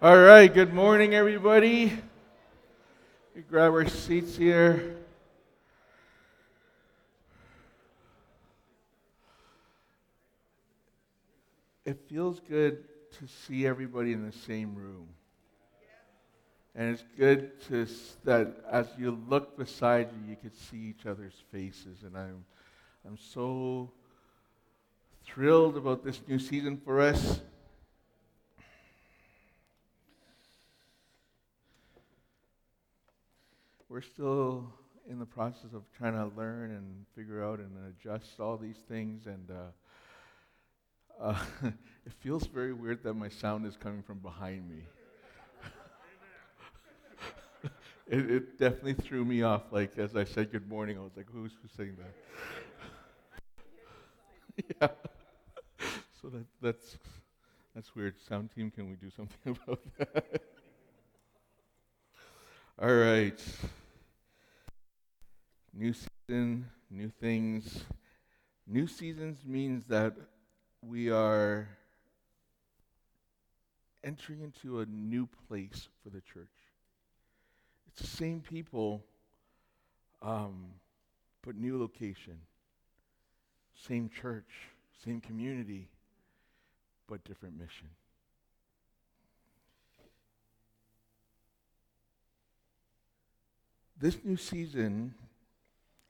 All right, good morning, everybody. We grab our seats here. It feels good to see everybody in the same room. And it's good to that as you look beside you, you can see each other's faces. And I'm, I'm so thrilled about this new season for us. We're still in the process of trying to learn and figure out and adjust all these things. And uh, uh, it feels very weird that my sound is coming from behind me. it, it, definitely threw me off. Like as I said good morning, I was like, "Who's who's saying that?" yeah. So that, that's that's weird. Sound team, can we do something about that? All right. New season, new things. New seasons means that we are entering into a new place for the church. It's the same people, um, but new location. Same church, same community, but different mission. this new season,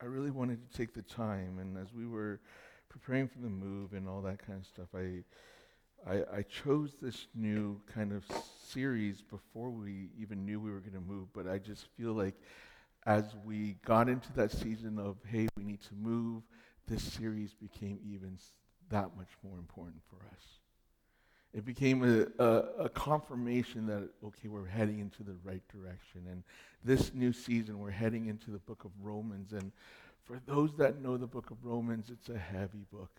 I really wanted to take the time, and as we were preparing for the move and all that kind of stuff, I, I, I chose this new kind of series before we even knew we were going to move. But I just feel like as we got into that season of, hey, we need to move, this series became even that much more important for us. It became a, a, a, confirmation that, okay, we're heading into the right direction. And this new season, we're heading into the book of Romans. And for those that know the book of Romans, it's a heavy book.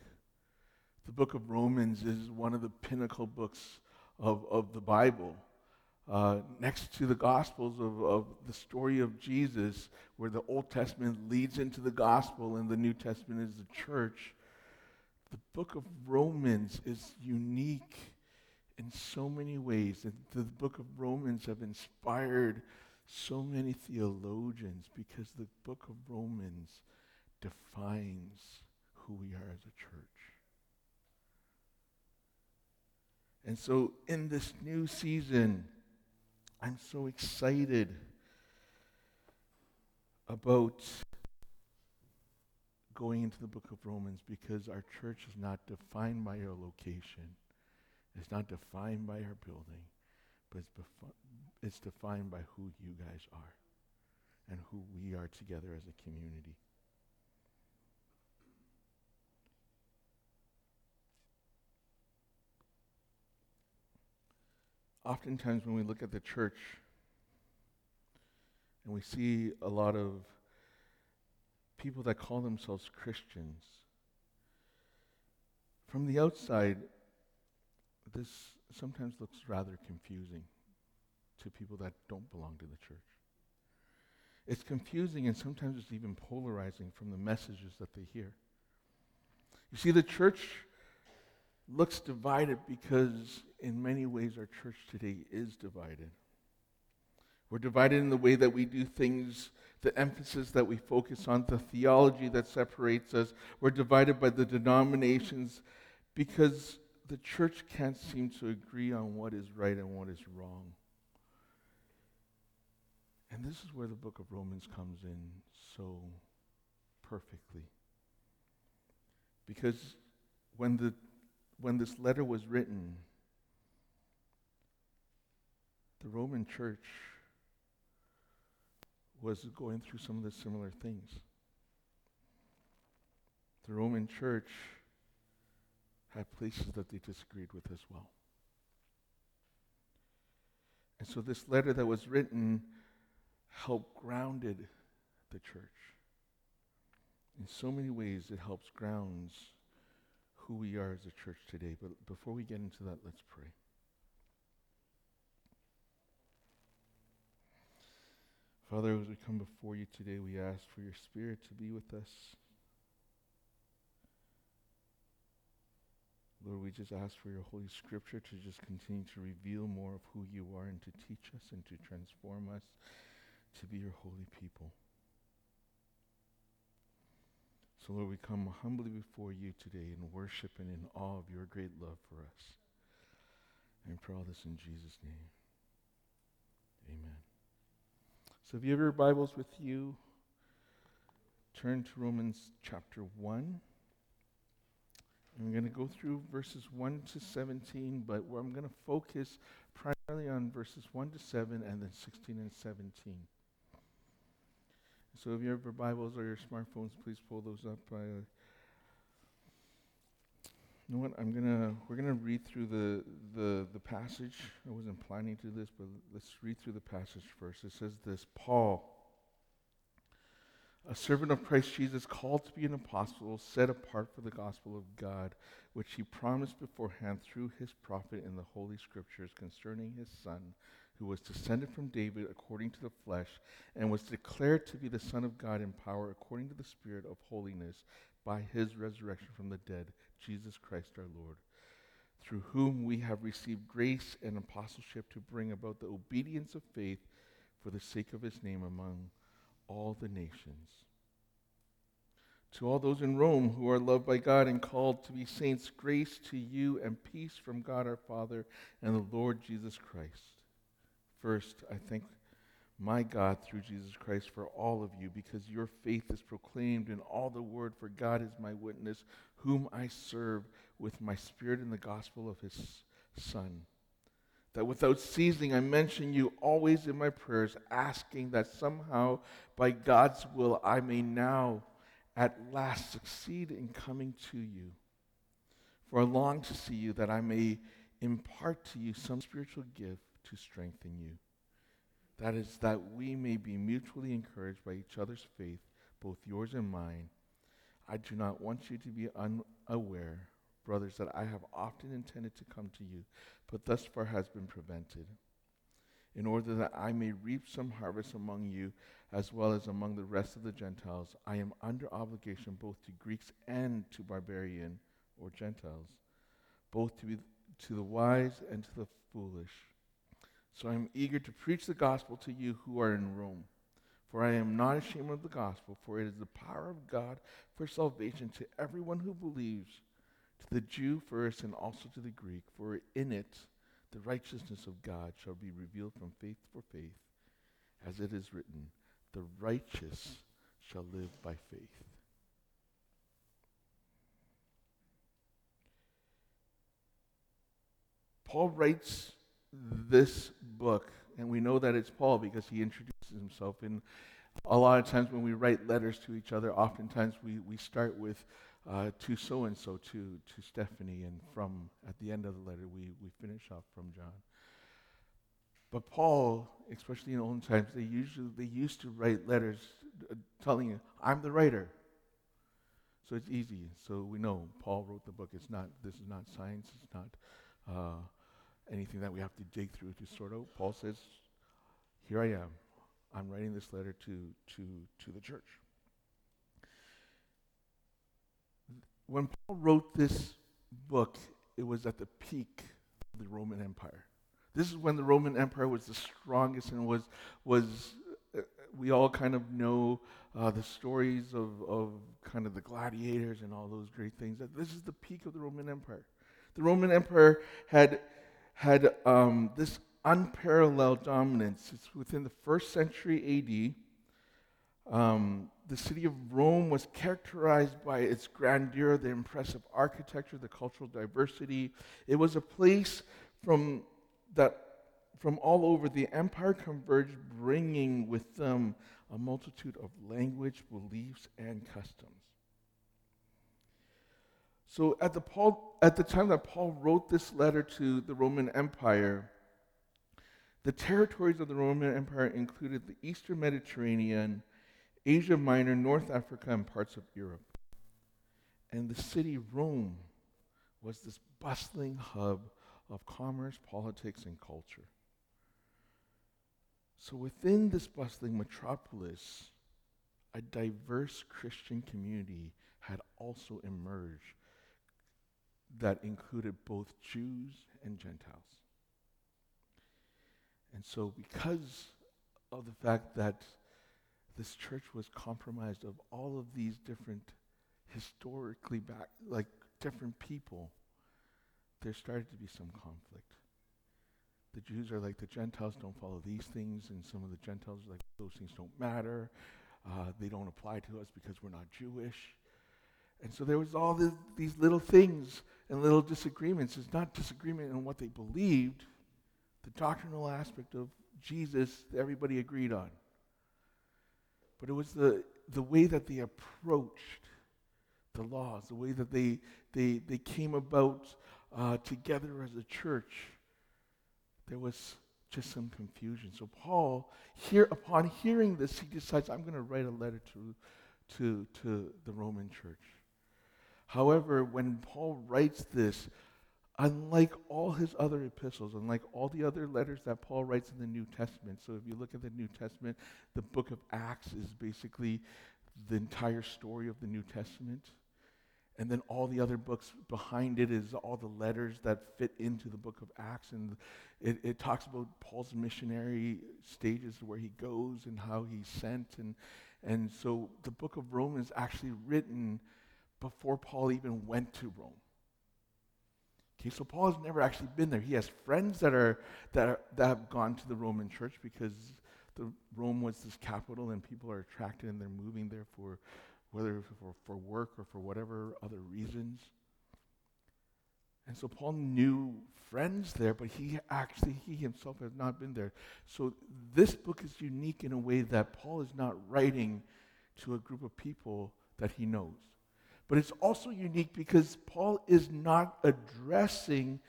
The book of Romans is one of the pinnacle books of, of the Bible. Uh, next to the Gospels of, of the story of Jesus, where the Old Testament leads into the Gospel and the New Testament is the church, the book of Romans is unique in so many ways. And the book of Romans have inspired so many theologians because the book of Romans defines who we are as a church. And so in this new season, I'm so excited about going into the book of Romans because our church is not defined by our location. It's not defined by our building, but it's, bef- it's defined by who you guys are and who we are together as a community. Oftentimes, when we look at the church and we see a lot of people that call themselves Christians, from the outside, this sometimes looks rather confusing to people that don't belong to the church. It's confusing and sometimes it's even polarizing from the messages that they hear. You see, the church looks divided because, in many ways, our church today is divided. We're divided in the way that we do things, the emphasis that we focus on, the theology that separates us. We're divided by the denominations because the church can't seem to agree on what is right and what is wrong. And this is where the book of Romans comes in so perfectly. Because when, the, when this letter was written, the Roman church was going through some of the similar things. The Roman church had places that they disagreed with as well. And so this letter that was written helped grounded the church. In so many ways, it helps grounds who we are as a church today. But before we get into that, let's pray. Father, as we come before you today, we ask for your Spirit to be with us. Lord, we just ask for your Holy Scripture to just continue to reveal more of who you are and to teach us and to transform us to be your holy people. So, Lord, we come humbly before you today in worship and in awe of your great love for us. And pray all this in Jesus' name. Amen. So, if you have your Bibles with you, turn to Romans chapter 1. We're going to go through verses 1 to 17, but I'm going to focus primarily on verses 1 to 7 and then 16 and 17. So if you have your Bibles or your smartphones, please pull those up. Uh, you know what? I'm gonna we're gonna read through the, the the passage. I wasn't planning to do this, but let's read through the passage first. It says this: Paul, a servant of Christ Jesus, called to be an apostle, set apart for the gospel of God, which he promised beforehand through his prophet in the Holy Scriptures concerning his Son who was descended from David according to the flesh, and was declared to be the Son of God in power according to the Spirit of holiness by his resurrection from the dead, Jesus Christ our Lord, through whom we have received grace and apostleship to bring about the obedience of faith for the sake of his name among all the nations. To all those in Rome who are loved by God and called to be saints, grace to you and peace from God our Father and the Lord Jesus Christ. First, I thank my God through Jesus Christ for all of you, because your faith is proclaimed in all the word, for God is my witness, whom I serve with my spirit in the gospel of his Son. That without ceasing, I mention you always in my prayers, asking that somehow, by God's will, I may now at last succeed in coming to you. For I long to see you, that I may impart to you some spiritual gift to strengthen you. That is, that we may be mutually encouraged by each other's faith, both yours and mine. I do not want you to be unaware, brothers, that I have often intended to come to you, but thus far has been prevented, in order that I may reap some harvest among you as well as among the rest of the Gentiles. I am under obligation both to Greeks and to barbarian or Gentiles, both to, to the wise and to the foolish. So I am eager to preach the gospel to you who are in Rome. For I am not ashamed of the gospel, for it is the power of God for salvation to everyone who believes, to the Jew first and also to the Greek. For in it the righteousness of God shall be revealed from faith for faith, as it is written, the righteous shall live by faith. Paul writes this book, and we know that it's Paul because he introduces himself. And a lot of times when we write letters to each other, oftentimes we, we start with uh, to so and so, to to Stephanie, and from at the end of the letter we, we finish off from John. But Paul, especially in olden times, they usually they used to write letters uh, telling you, "I'm the writer." So it's easy. So we know Paul wrote the book. It's not. This is not science. It's not. Uh, anything that we have to dig through to sort out. Paul says, Here I am. I'm writing this letter to, to, to the church. When Paul wrote this book, it was at the peak of the Roman Empire. This is when the Roman Empire was the strongest and was, was uh, we all kind of know uh, the stories of, of kind of the gladiators and all those great things. This is the peak of the Roman Empire. The Roman Empire had had um, this unparalleled dominance. It's within the first century AD. Um, the city of Rome was characterized by its grandeur, the impressive architecture, the cultural diversity. It was a place from that from all over the empire converged, bringing with them a multitude of language, beliefs, and customs. So at the, Paul, at the time that Paul wrote this letter to the Roman Empire, the territories of the Roman Empire included the Eastern Mediterranean, Asia Minor, North Africa, and parts of Europe. And the city Rome was this bustling hub of commerce, politics, and culture. So within this bustling metropolis, a diverse Christian community had also emerged that included both Jews and Gentiles. And so, because of the fact that this church was compromised of all of these different historically back, like different people, there started to be some conflict. The Jews are like, the Gentiles don't follow these things, and some of the Gentiles are like, those things don't matter. Uh, they don't apply to us because we're not Jewish. And so there was all this, these little things and little disagreements. It's not disagreement in what they believed, the doctrinal aspect of Jesus everybody agreed on. But it was the, the way that they approached the laws, the way that they, they, they came about uh, together as a church. There was just some confusion. So Paul, here upon hearing this, he decides, I'm going to write a letter to, to, to the Roman church. However, when Paul writes this, unlike all his other epistles, unlike all the other letters that Paul writes in the New Testament, so if you look at the New Testament, the book of Acts is basically the entire story of the New Testament. And then all the other books behind it is all the letters that fit into the book of Acts. And it, it talks about Paul's missionary stages where he goes and how he's sent. And, and so the book of Romans actually written before Paul even went to Rome. Okay, so Paul has never actually been there. He has friends that are that are, that have gone to the Roman church because the Rome was this capital and people are attracted and they're moving there for whether for, for work or for whatever other reasons. And so Paul knew friends there, but he actually, he himself has not been there. So this book is unique in a way that Paul is not writing to a group of people that he knows. But it's also unique because Paul is not addressing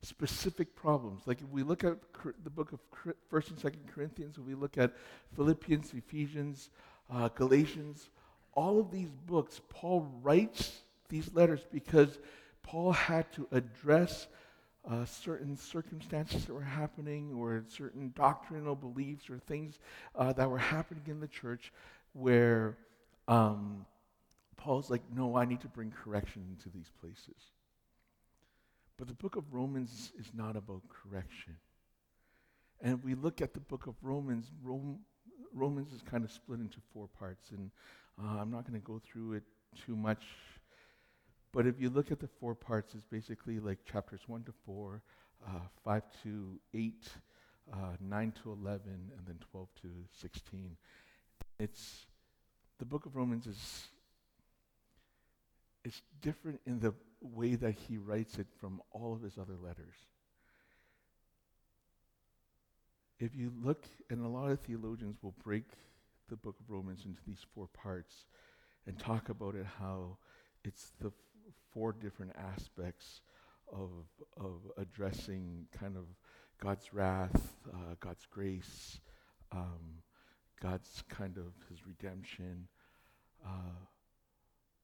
specific problems. Like if we look at the book of First and Second Corinthians, if we look at Philippians, Ephesians, uh, Galatians, all of these books, Paul writes these letters because Paul had to address uh, certain circumstances that were happening or certain doctrinal beliefs or things uh, that were happening in the church where um, Paul's like, no, I need to bring correction into these places. But the book of Romans is not about correction. And if we look at the book of Romans, Rome, Romans is kind of split into four parts. And uh, I'm not going to go through it too much. But if you look at the four parts, it's basically like chapters 1 to 4, uh, 5 to 8, uh, 9 to 11, and then 12 to 16. It's the book of Romans is it's different in the way that he writes it from all of his other letters. If you look, and a lot of theologians will break the book of Romans into these four parts and talk about it how it's the f- four different aspects of, of addressing kind of God's wrath, uh, God's grace, um, God's kind of his redemption. Uh,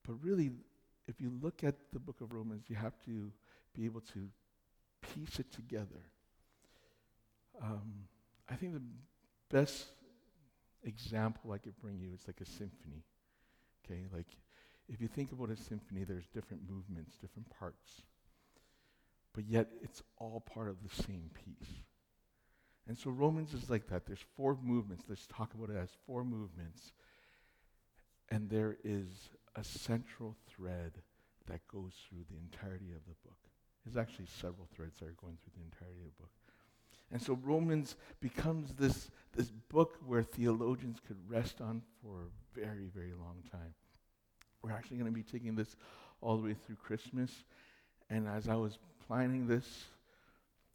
but really, if you look at the book of Romans, you have to be able to piece it together. Um, I think the best example I could bring you is like a symphony. Okay, like if you think about a symphony, there's different movements, different parts. But yet it's all part of the same piece. And so Romans is like that. There's four movements. Let's talk about it as four movements. And there is a central thread that goes through the entirety of the book. There's actually several threads that are going through the entirety of the book. And so Romans becomes this, this book where theologians could rest on for a very, very long time. We're actually going to be taking this all the way through Christmas. And as I was planning this,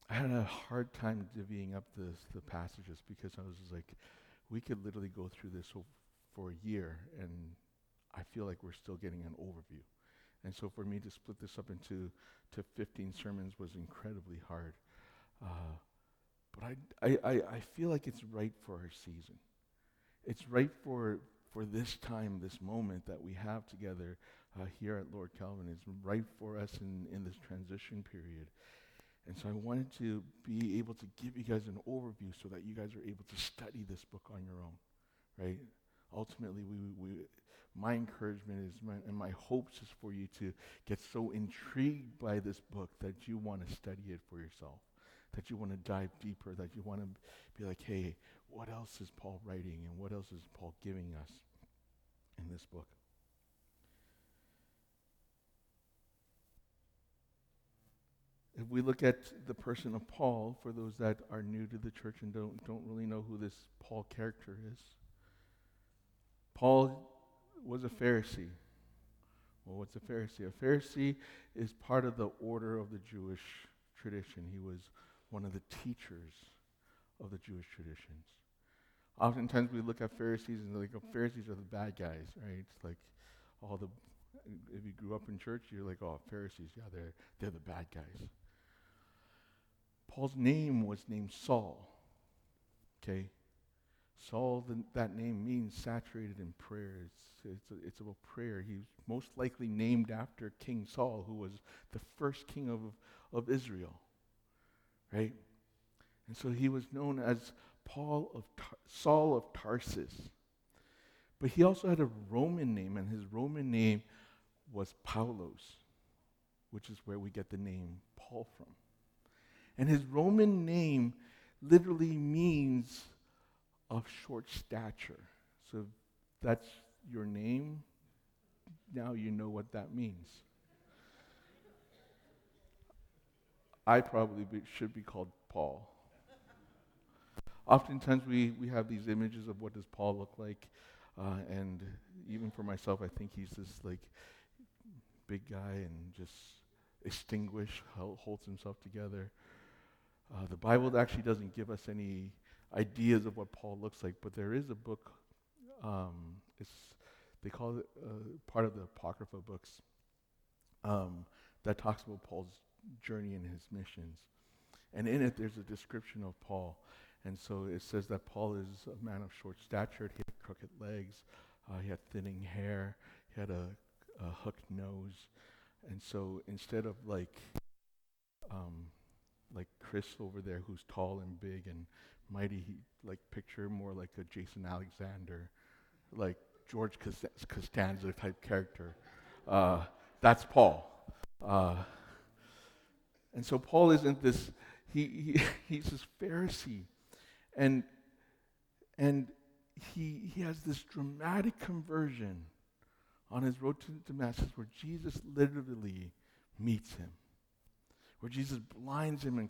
I had a hard time divvying up the, the passages because I was like, we could literally go through this for a year, and I feel like we're still getting an overview. And so for me to split this up into to 15 sermons was incredibly hard. Uh, but I, I, I feel like it's right for our season. It's right for, for this time, this moment that we have together uh, here at Lord Calvin. It's right for us in, in this transition period. And so I wanted to be able to give you guys an overview so that you guys are able to study this book on your own, right? ultimately, we, we, my encouragement is my, and my hopes is for you to get so intrigued by this book that you want to study it for yourself, that you want to dive deeper, that you want to be like, hey, what else is Paul writing and what else is Paul giving us in this book? If we look at the person of Paul, for those that are new to the church and don't, don't really know who this Paul character is, Paul was a Pharisee. Well, what's a Pharisee? A Pharisee is part of the order of the Jewish tradition. He was one of the teachers of the Jewish traditions. Oftentimes we look at Pharisees and like, oh, Pharisees are the bad guys, right? It's like all the, if you grew up in church, you're like, oh, Pharisees, yeah, they're, they're the bad guys. Paul's name was named Saul. Okay? Saul, the, that name means saturated in prayer. It's, it's, a, it's about prayer. He's most likely named after King Saul, who was the first king of, of Israel. Right? And so he was known as Paul of Tar- Saul of Tarsus. But he also had a Roman name, and his Roman name was Paulos, which is where we get the name Paul from. And his Roman name literally means of short stature. So that's your name. Now you know what that means. I probably be, should be called Paul. Oftentimes we, we have these images of what does Paul look like, uh, and even for myself, I think he's this like big guy and just extinguished, holds himself together. Uh, the Bible actually doesn't give us any ideas of what Paul looks like, but there is a book. Um, it's they call it uh, part of the apocrypha books um, that talks about Paul's journey and his missions, and in it there's a description of Paul, and so it says that Paul is a man of short stature. He had crooked legs, uh, he had thinning hair, he had a, a hooked nose, and so instead of like um, like Chris over there, who's tall and big and mighty. Like picture more like a Jason Alexander, like George Costanza type character. Uh, that's Paul. Uh, and so Paul isn't this. He, he he's this Pharisee, and and he he has this dramatic conversion on his road to Damascus, where Jesus literally meets him where Jesus blinds him and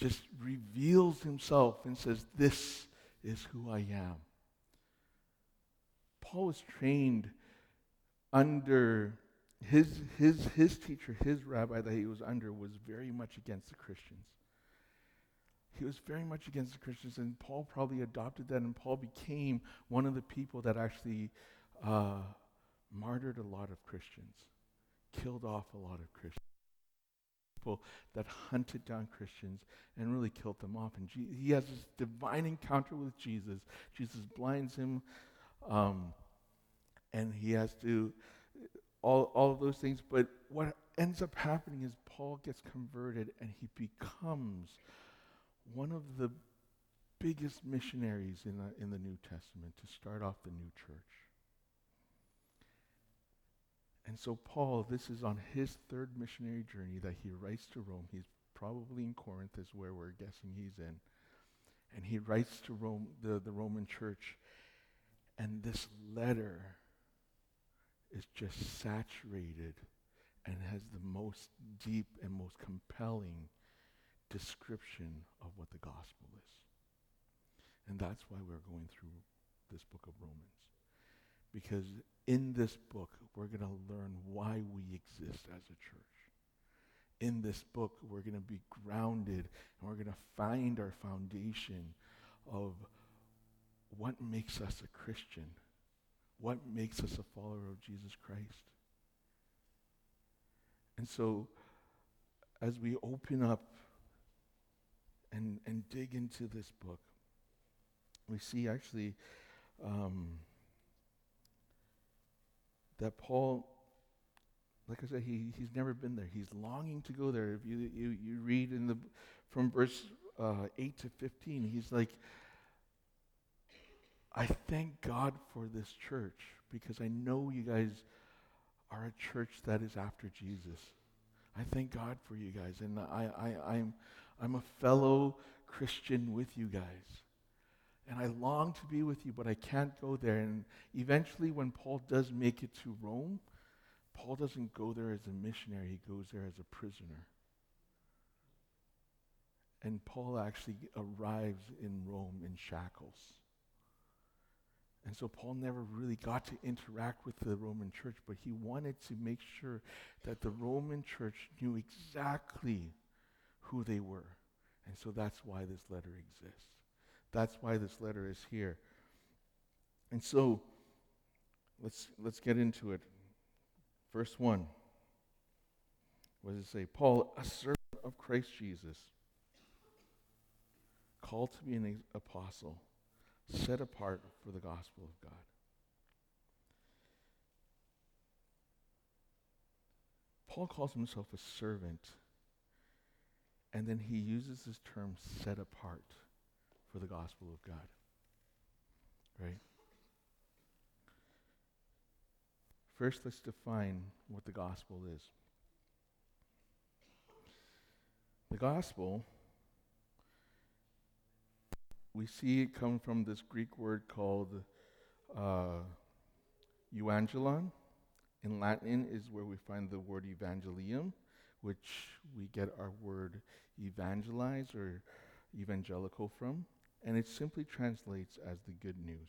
just reveals himself and says, This is who I am. Paul was trained under his, his, his teacher, his rabbi that he was under, was very much against the Christians. He was very much against the Christians, and Paul probably adopted that, and Paul became one of the people that actually uh, martyred a lot of Christians, killed off a lot of Christians people that hunted down Christians and really killed them off. And Je- he has this divine encounter with Jesus. Jesus blinds him, um, and he has to, all, all of those things. But what ends up happening is Paul gets converted and he becomes one of the biggest missionaries in the, in the New Testament to start off the new church. And so, Paul, this is on his third missionary journey that he writes to Rome. He's probably in Corinth, is where we're guessing he's in. And he writes to Rome, the, the Roman church. And this letter is just saturated and has the most deep and most compelling description of what the gospel is. And that's why we're going through this book of Romans. Because in this book, we're going to learn why we exist as a church. In this book, we're going to be grounded and we're going to find our foundation of what makes us a Christian, what makes us a follower of Jesus Christ. And so, as we open up and, and dig into this book, we see actually. Um, that Paul, like I said, he, he's never been there. He's longing to go there. If you, you, you read in the, from verse uh, 8 to 15, he's like, I thank God for this church because I know you guys are a church that is after Jesus. I thank God for you guys. And I, I, I'm, I'm a fellow Christian with you guys. And I long to be with you, but I can't go there. And eventually, when Paul does make it to Rome, Paul doesn't go there as a missionary, he goes there as a prisoner. And Paul actually arrives in Rome in shackles. And so Paul never really got to interact with the Roman church, but he wanted to make sure that the Roman church knew exactly who they were. And so that's why this letter exists. That's why this letter is here. And so let's let's get into it. Verse 1. What does it say? Paul, a servant of Christ Jesus, called to be an apostle set apart for the gospel of God. Paul calls himself a servant, and then he uses this term set apart for the gospel of God. Right? First, let's define what the gospel is. The gospel we see it come from this Greek word called uh, euangelion. In Latin is where we find the word evangelium, which we get our word evangelize or evangelical from. And it simply translates as the good news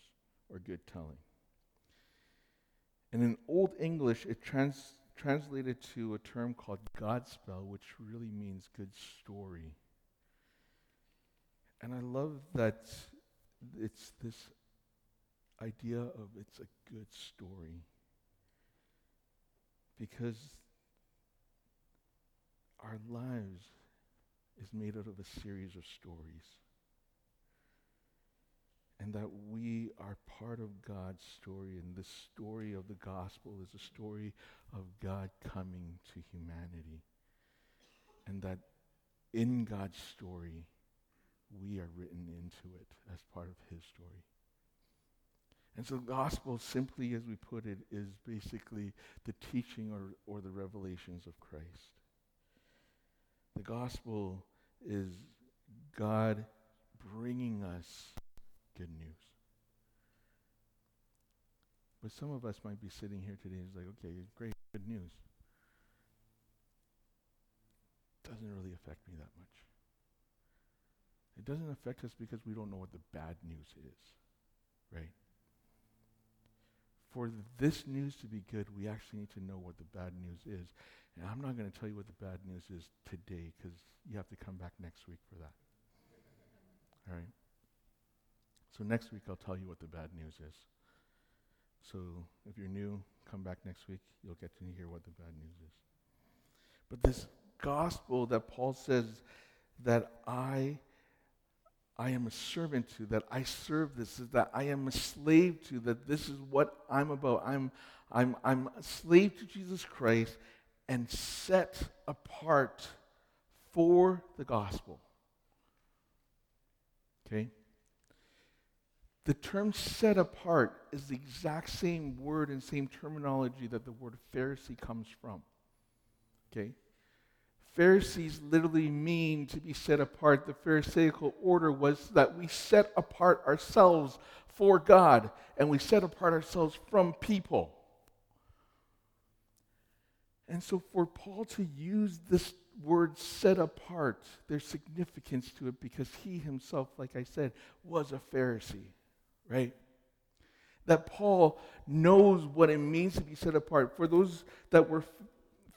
or good telling. And in Old English, it trans- translated to a term called Godspell, which really means good story. And I love that it's this idea of it's a good story. Because our lives is made out of a series of stories. And that we are part of God's story. And the story of the gospel is a story of God coming to humanity. And that in God's story, we are written into it as part of his story. And so the gospel, simply as we put it, is basically the teaching or, or the revelations of Christ. The gospel is God bringing us good news. But some of us might be sitting here today and like, okay, great, good news. Doesn't really affect me that much. It doesn't affect us because we don't know what the bad news is, right? For this news to be good, we actually need to know what the bad news is. And I'm not going to tell you what the bad news is today because you have to come back next week for that. All right? So next week, I'll tell you what the bad news is. So if you're new, come back next week. You'll get to hear what the bad news is. But this gospel that Paul says that I I am a servant to, that I serve this, that I am a slave to, that this is what I'm about. I'm, I'm, I'm a slave to Jesus Christ and set apart for the gospel. Okay? The term set apart is the exact same word and same terminology that the word Pharisee comes from. Okay? Pharisees literally mean to be set apart. The Pharisaical order was that we set apart ourselves for God and we set apart ourselves from people. And so, for Paul to use this word set apart, there's significance to it because he himself, like I said, was a Pharisee, right? That Paul knows what it means to be set apart. For those that were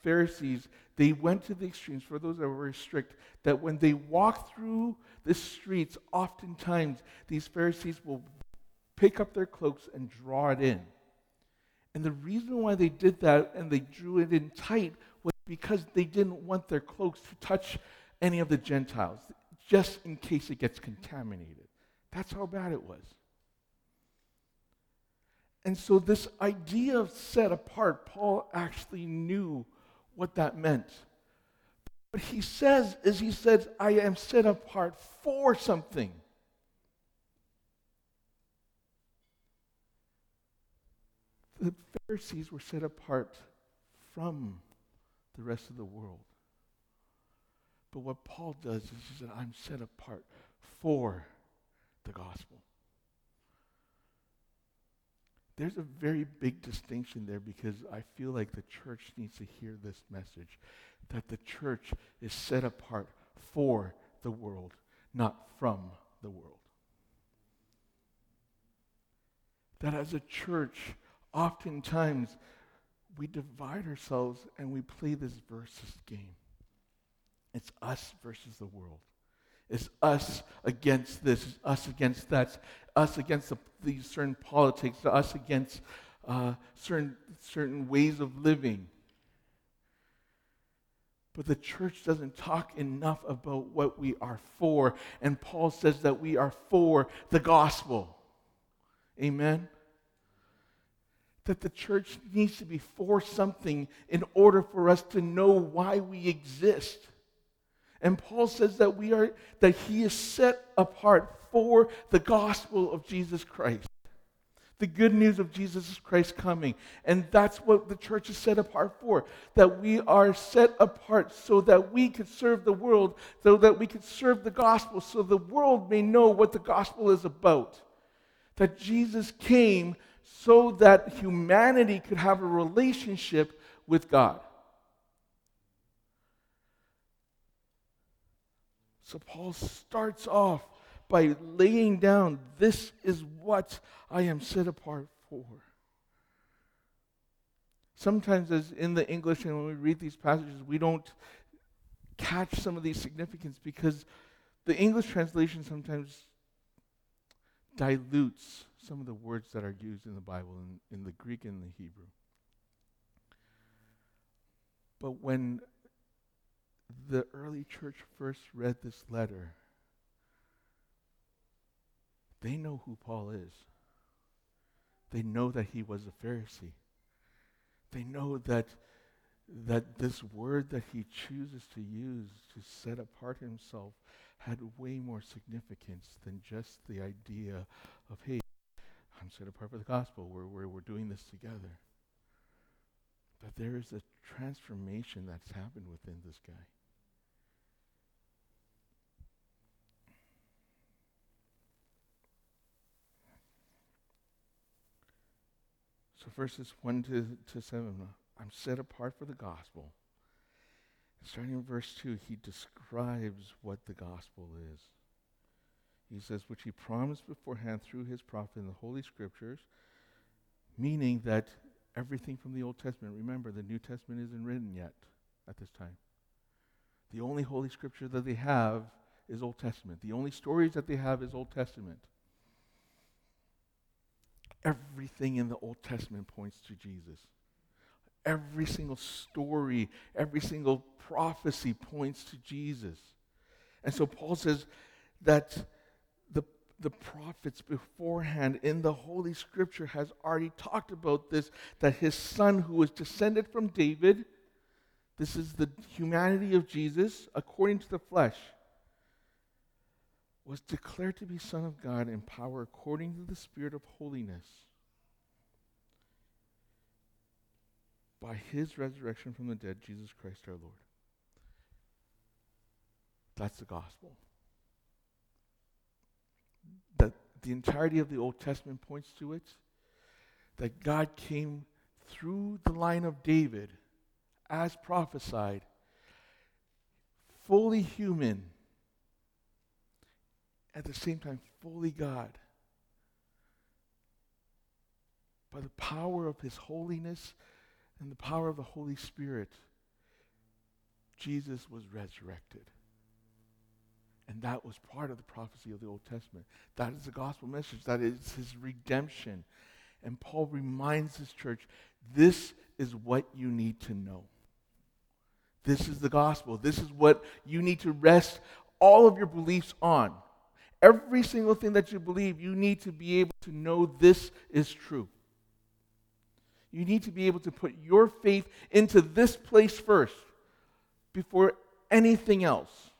Pharisees, they went to the extremes, for those that were strict, that when they walked through the streets, oftentimes these Pharisees will pick up their cloaks and draw it in. And the reason why they did that and they drew it in tight was because they didn't want their cloaks to touch any of the Gentiles, just in case it gets contaminated. That's how bad it was. And so, this idea of set apart, Paul actually knew what that meant. What he says is, he says, I am set apart for something. The Pharisees were set apart from the rest of the world. But what Paul does is he said, I'm set apart for the gospel. There's a very big distinction there because I feel like the church needs to hear this message that the church is set apart for the world, not from the world. That as a church, oftentimes we divide ourselves and we play this versus game. It's us versus the world. It's us against this, it's us against that, it's us against the, these certain politics, us against uh, certain, certain ways of living. But the church doesn't talk enough about what we are for. And Paul says that we are for the gospel. Amen? That the church needs to be for something in order for us to know why we exist. And Paul says that we are that he is set apart for the gospel of Jesus Christ. The good news of Jesus Christ coming. And that's what the church is set apart for. That we are set apart so that we could serve the world, so that we could serve the gospel, so the world may know what the gospel is about. That Jesus came so that humanity could have a relationship with God. So Paul starts off by laying down this is what I am set apart for. Sometimes, as in the English, and when we read these passages, we don't catch some of these significance because the English translation sometimes dilutes some of the words that are used in the Bible in, in the Greek and the Hebrew. But when the early church first read this letter, they know who Paul is. They know that he was a Pharisee. They know that, that this word that he chooses to use to set apart himself had way more significance than just the idea of, hey, I'm set apart for the gospel. We're, we're, we're doing this together. But there is a transformation that's happened within this guy. So verses 1 to, to 7, I'm set apart for the gospel. Starting in verse 2, he describes what the gospel is. He says, which he promised beforehand through his prophet in the Holy Scriptures, meaning that everything from the Old Testament, remember, the New Testament isn't written yet at this time. The only Holy Scripture that they have is Old Testament. The only stories that they have is Old Testament. Everything in the Old Testament points to Jesus. Every single story, every single prophecy points to Jesus. And so Paul says that the, the prophets beforehand in the Holy Scripture has already talked about this, that his son who was descended from David, this is the humanity of Jesus according to the flesh, was declared to be Son of God in power according to the Spirit of holiness by his resurrection from the dead, Jesus Christ our Lord. That's the gospel. That the entirety of the Old Testament points to it. That God came through the line of David as prophesied, fully human at the same time fully God. By the power of his holiness and the power of the Holy Spirit, Jesus was resurrected. And that was part of the prophecy of the Old Testament. That is the gospel message. That is his redemption. And Paul reminds his church this is what you need to know. This is the gospel. This is what you need to rest all of your beliefs on. Every single thing that you believe, you need to be able to know this is true. You need to be able to put your faith into this place first before anything else.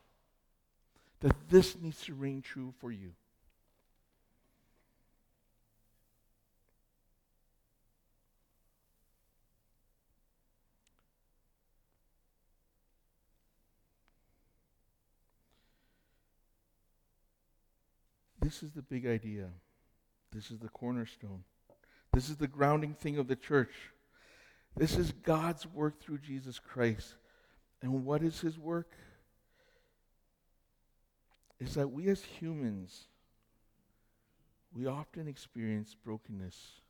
That this needs to ring true for you. This is the big idea. This is the cornerstone. This is the grounding thing of the church. This is God's work through Jesus Christ. And what is his work? Is that we as humans, we often experience brokenness.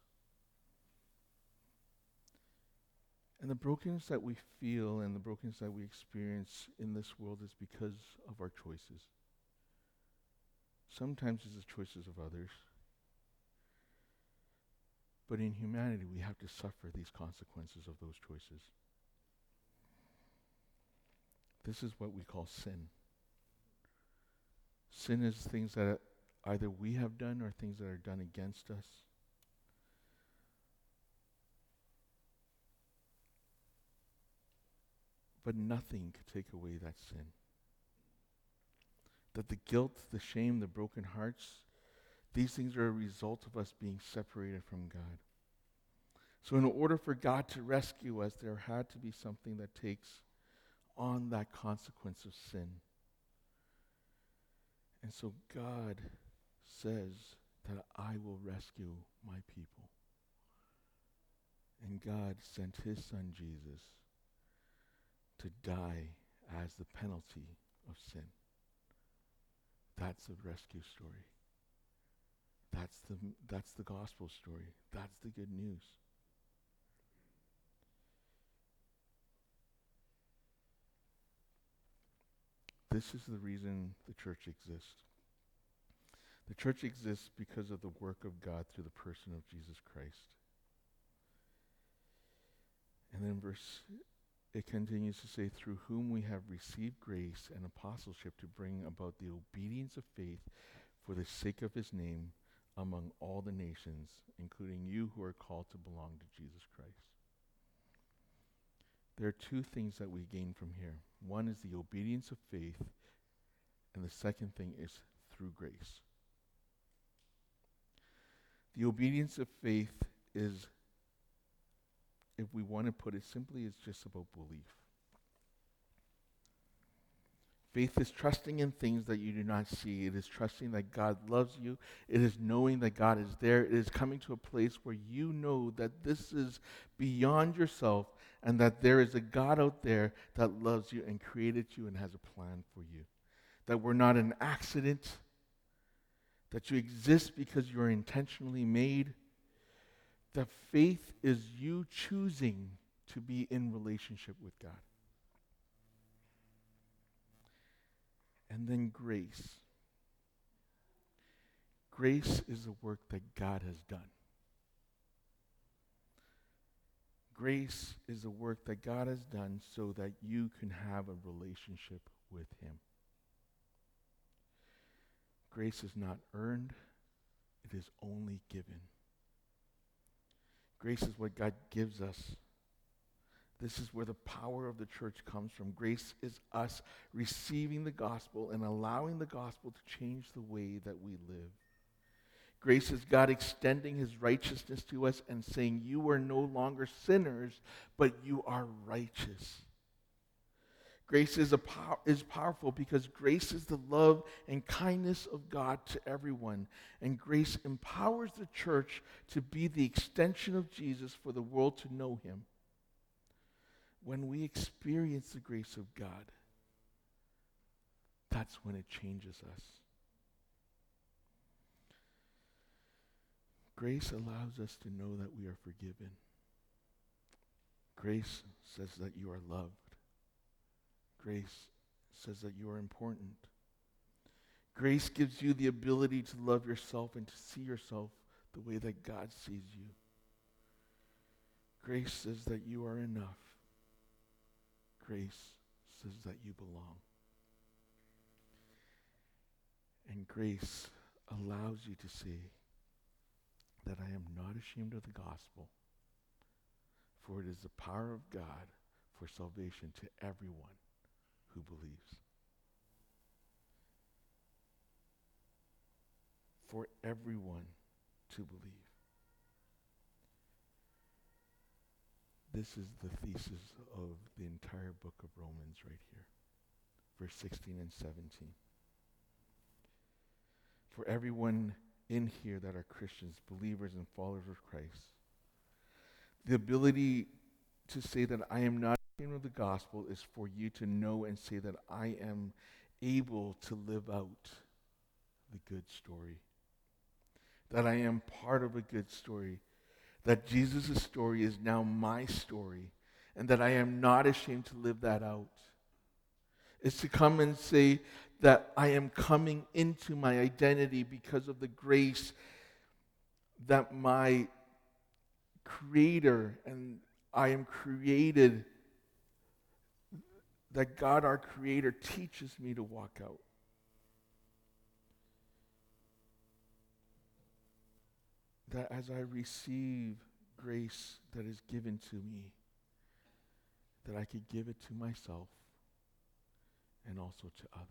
And the brokenness that we feel and the brokenness that we experience in this world is because of our choices. Sometimes it's the choices of others. But in humanity, we have to suffer these consequences of those choices. This is what we call sin. Sin is things that either we have done or things that are done against us. But nothing could take away that sin. That the guilt, the shame, the broken hearts, these things are a result of us being separated from God. So, in order for God to rescue us, there had to be something that takes on that consequence of sin. And so, God says that I will rescue my people. And God sent his son Jesus to die as the penalty of sin. That's the rescue story. That's the, that's the gospel story. That's the good news. This is the reason the church exists. The church exists because of the work of God through the person of Jesus Christ. And then verse it continues to say, through whom we have received grace and apostleship to bring about the obedience of faith for the sake of his name among all the nations, including you who are called to belong to Jesus Christ. There are two things that we gain from here. One is the obedience of faith, and the second thing is through grace. The obedience of faith is, if we want to put it simply, it's just about belief. Faith is trusting in things that you do not see. It is trusting that God loves you. It is knowing that God is there. It is coming to a place where you know that this is beyond yourself and that there is a God out there that loves you and created you and has a plan for you. That we're not an accident, that you exist because you are intentionally made. That faith is you choosing to be in relationship with God. And then grace. Grace is the work that God has done. Grace is the work that God has done so that you can have a relationship with Him. Grace is not earned, it is only given. Grace is what God gives us. This is where the power of the church comes from. Grace is us receiving the gospel and allowing the gospel to change the way that we live. Grace is God extending his righteousness to us and saying, You are no longer sinners, but you are righteous. Grace is, pow- is powerful because grace is the love and kindness of God to everyone. And grace empowers the church to be the extension of Jesus for the world to know him. When we experience the grace of God, that's when it changes us. Grace allows us to know that we are forgiven. Grace says that you are loved grace says that you are important. Grace gives you the ability to love yourself and to see yourself the way that God sees you. Grace says that you are enough. Grace says that you belong. And grace allows you to see that I am not ashamed of the gospel, for it is the power of God for salvation to everyone who believes. For everyone to believe. This is the thesis of the entire book of Romans right here. Verse 16 and 17. for everyone in here that are Christians, believers, and followers of Christ. The ability to say that I am not of the gospel is for you to know and say that I am able to live out the good story. That I am part of a good story. That Jesus' story is now my story. And that I am not ashamed to live that out. Is to come and say that I am coming into my identity because of the grace that my Creator and I am created, that God, our Creator, teaches me to walk out. That as I receive grace that is given to me, that I could give it to myself and also to others.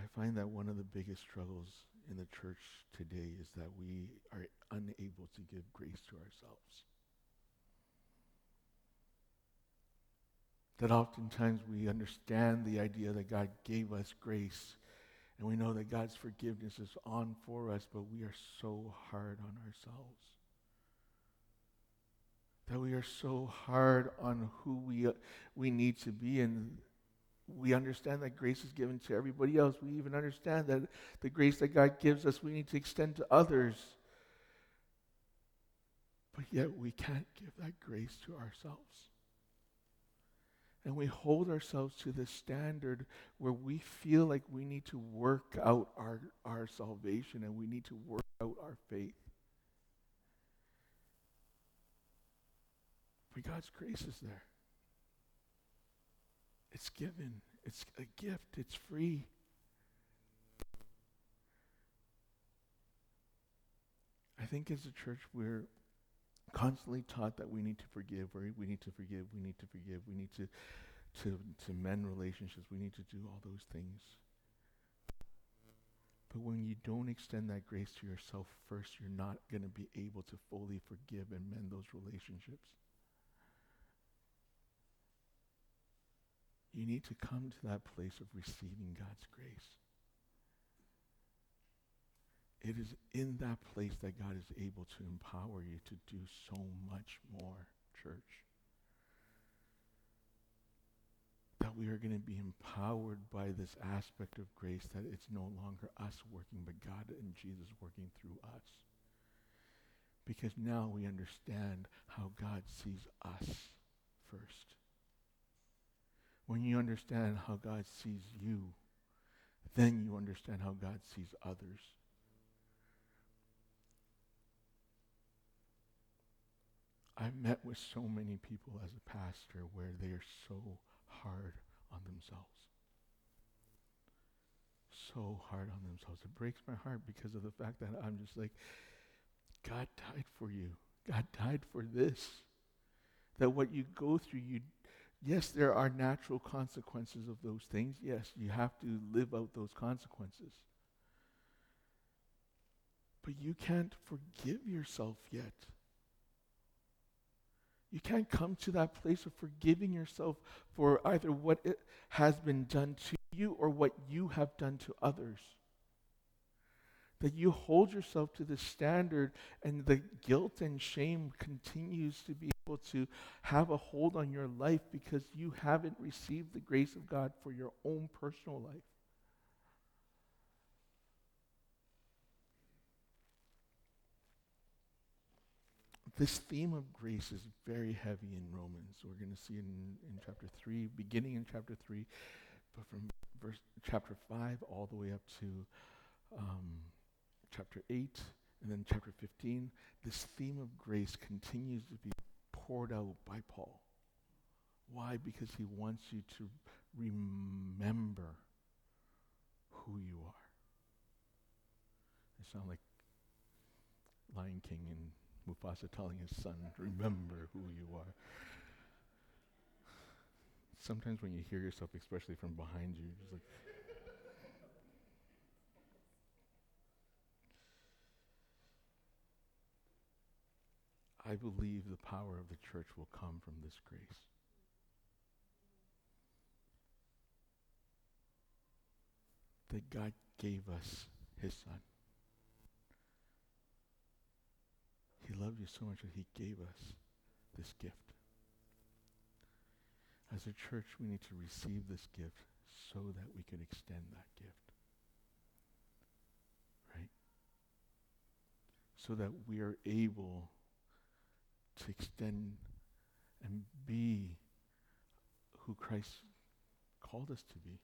I find that one of the biggest struggles in the church today is that we are unable to give grace to ourselves. That oftentimes we understand the idea that God gave us grace and we know that God's forgiveness is on for us, but we are so hard on ourselves. That we are so hard on who we, we need to be and we understand that grace is given to everybody else. We even understand that the grace that God gives us, we need to extend to others. But yet we can't give that grace to ourselves. And we hold ourselves to the standard where we feel like we need to work out our, our salvation and we need to work out our faith. But God's grace is there. It's given, it's a gift, it's free. I think as a church, we're constantly taught that we need to forgive, or we need to forgive, we need to forgive, we need to, to, to mend relationships, we need to do all those things. But when you don't extend that grace to yourself first, you're not going to be able to fully forgive and mend those relationships. You need to come to that place of receiving God's grace. It is in that place that God is able to empower you to do so much more, church. That we are going to be empowered by this aspect of grace that it's no longer us working, but God and Jesus working through us. Because now we understand how God sees us first. When you understand how God sees you, then you understand how God sees others. I've met with so many people as a pastor where they are so hard on themselves. So hard on themselves. It breaks my heart because of the fact that I'm just like, God died for you. God died for this. That what you go through, you yes, there are natural consequences of those things. Yes, you have to live out those consequences. But you can't forgive yourself yet. You can't come to that place of forgiving yourself for either what it has been done to you or what you have done to others. That you hold yourself to the standard and the guilt and shame continues to be able to have a hold on your life because you haven't received the grace of God for your own personal life. This theme of grace is very heavy in Romans. We're going to see in, in chapter 3, beginning in chapter 3, but from verse chapter 5 all the way up to um, chapter 8 and then chapter 15, this theme of grace continues to be poured out by Paul. Why? Because he wants you to remember who you are. I sound like Lion King and Mufasa telling his son, remember who you are. Sometimes when you hear yourself, especially from behind you, just like, I believe the power of the church will come from this grace. that God gave us his son. He loved you so much that he gave us this gift. As a church, we need to receive this gift so that we can extend that gift. Right? So that we are able to extend and be who Christ called us to be.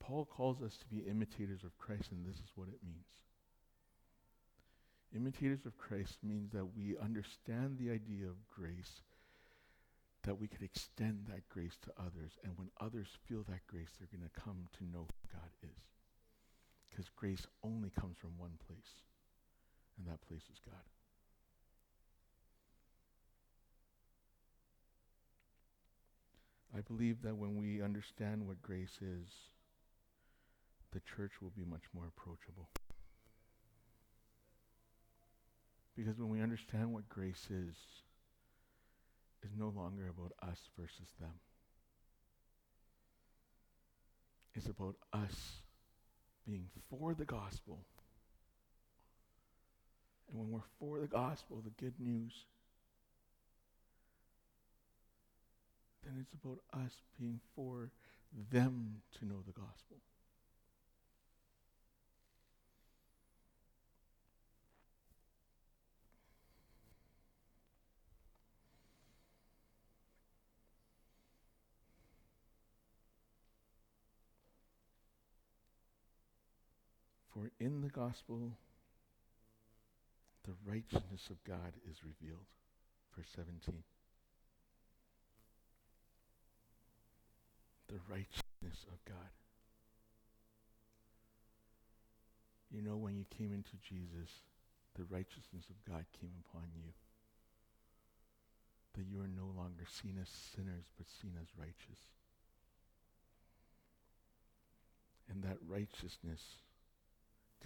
Paul calls us to be imitators of Christ, and this is what it means. Imitators of Christ means that we understand the idea of grace, that we can extend that grace to others, and when others feel that grace, they're going to come to know who God is. Because grace only comes from one place, and that place is God. I believe that when we understand what grace is, the church will be much more approachable. Because when we understand what grace is, it's no longer about us versus them. It's about us being for the gospel. And when we're for the gospel, the good news, then it's about us being for them to know the gospel. For in the gospel, the righteousness of God is revealed. Verse 17. The righteousness of God. You know, when you came into Jesus, the righteousness of God came upon you. That you are no longer seen as sinners, but seen as righteous. And that righteousness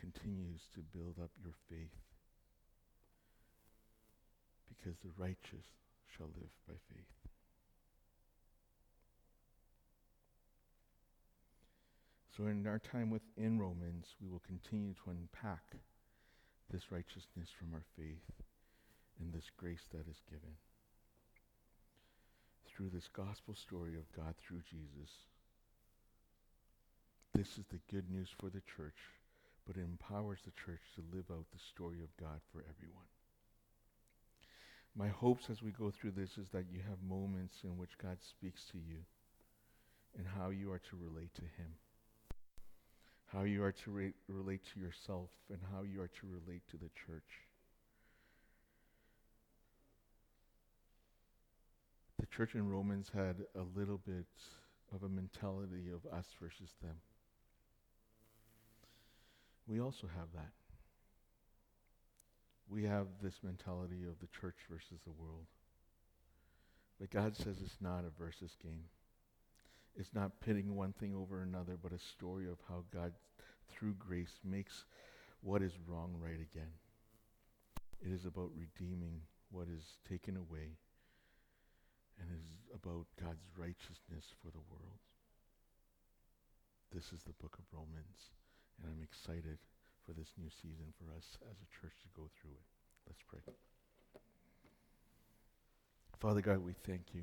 continues to build up your faith because the righteous shall live by faith. So in our time within Romans, we will continue to unpack this righteousness from our faith and this grace that is given. Through this gospel story of God through Jesus, this is the good news for the church but it empowers the church to live out the story of God for everyone. My hopes as we go through this is that you have moments in which God speaks to you and how you are to relate to Him, how you are to re- relate to yourself, and how you are to relate to the church. The church in Romans had a little bit of a mentality of us versus them. We also have that. We have this mentality of the church versus the world. But God says it's not a versus game. It's not pitting one thing over another, but a story of how God, through grace, makes what is wrong right again. It is about redeeming what is taken away, and is about God's righteousness for the world. This is the book of Romans. And I'm excited for this new season for us as a church to go through it. Let's pray. Father God, we thank you.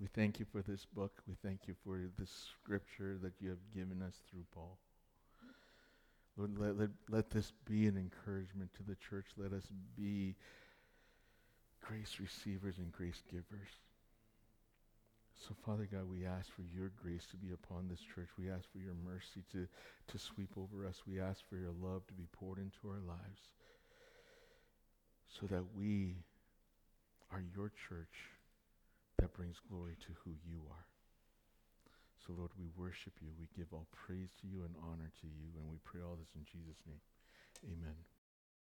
We thank you for this book. We thank you for this scripture that you have given us through Paul. Lord, let, let, let this be an encouragement to the church. Let us be grace receivers and grace givers. So, Father God, we ask for your grace to be upon this church. We ask for your mercy to, to sweep over us. We ask for your love to be poured into our lives so that we are your church that brings glory to who you are. So, Lord, we worship you. We give all praise to you and honor to you. And we pray all this in Jesus' name. Amen.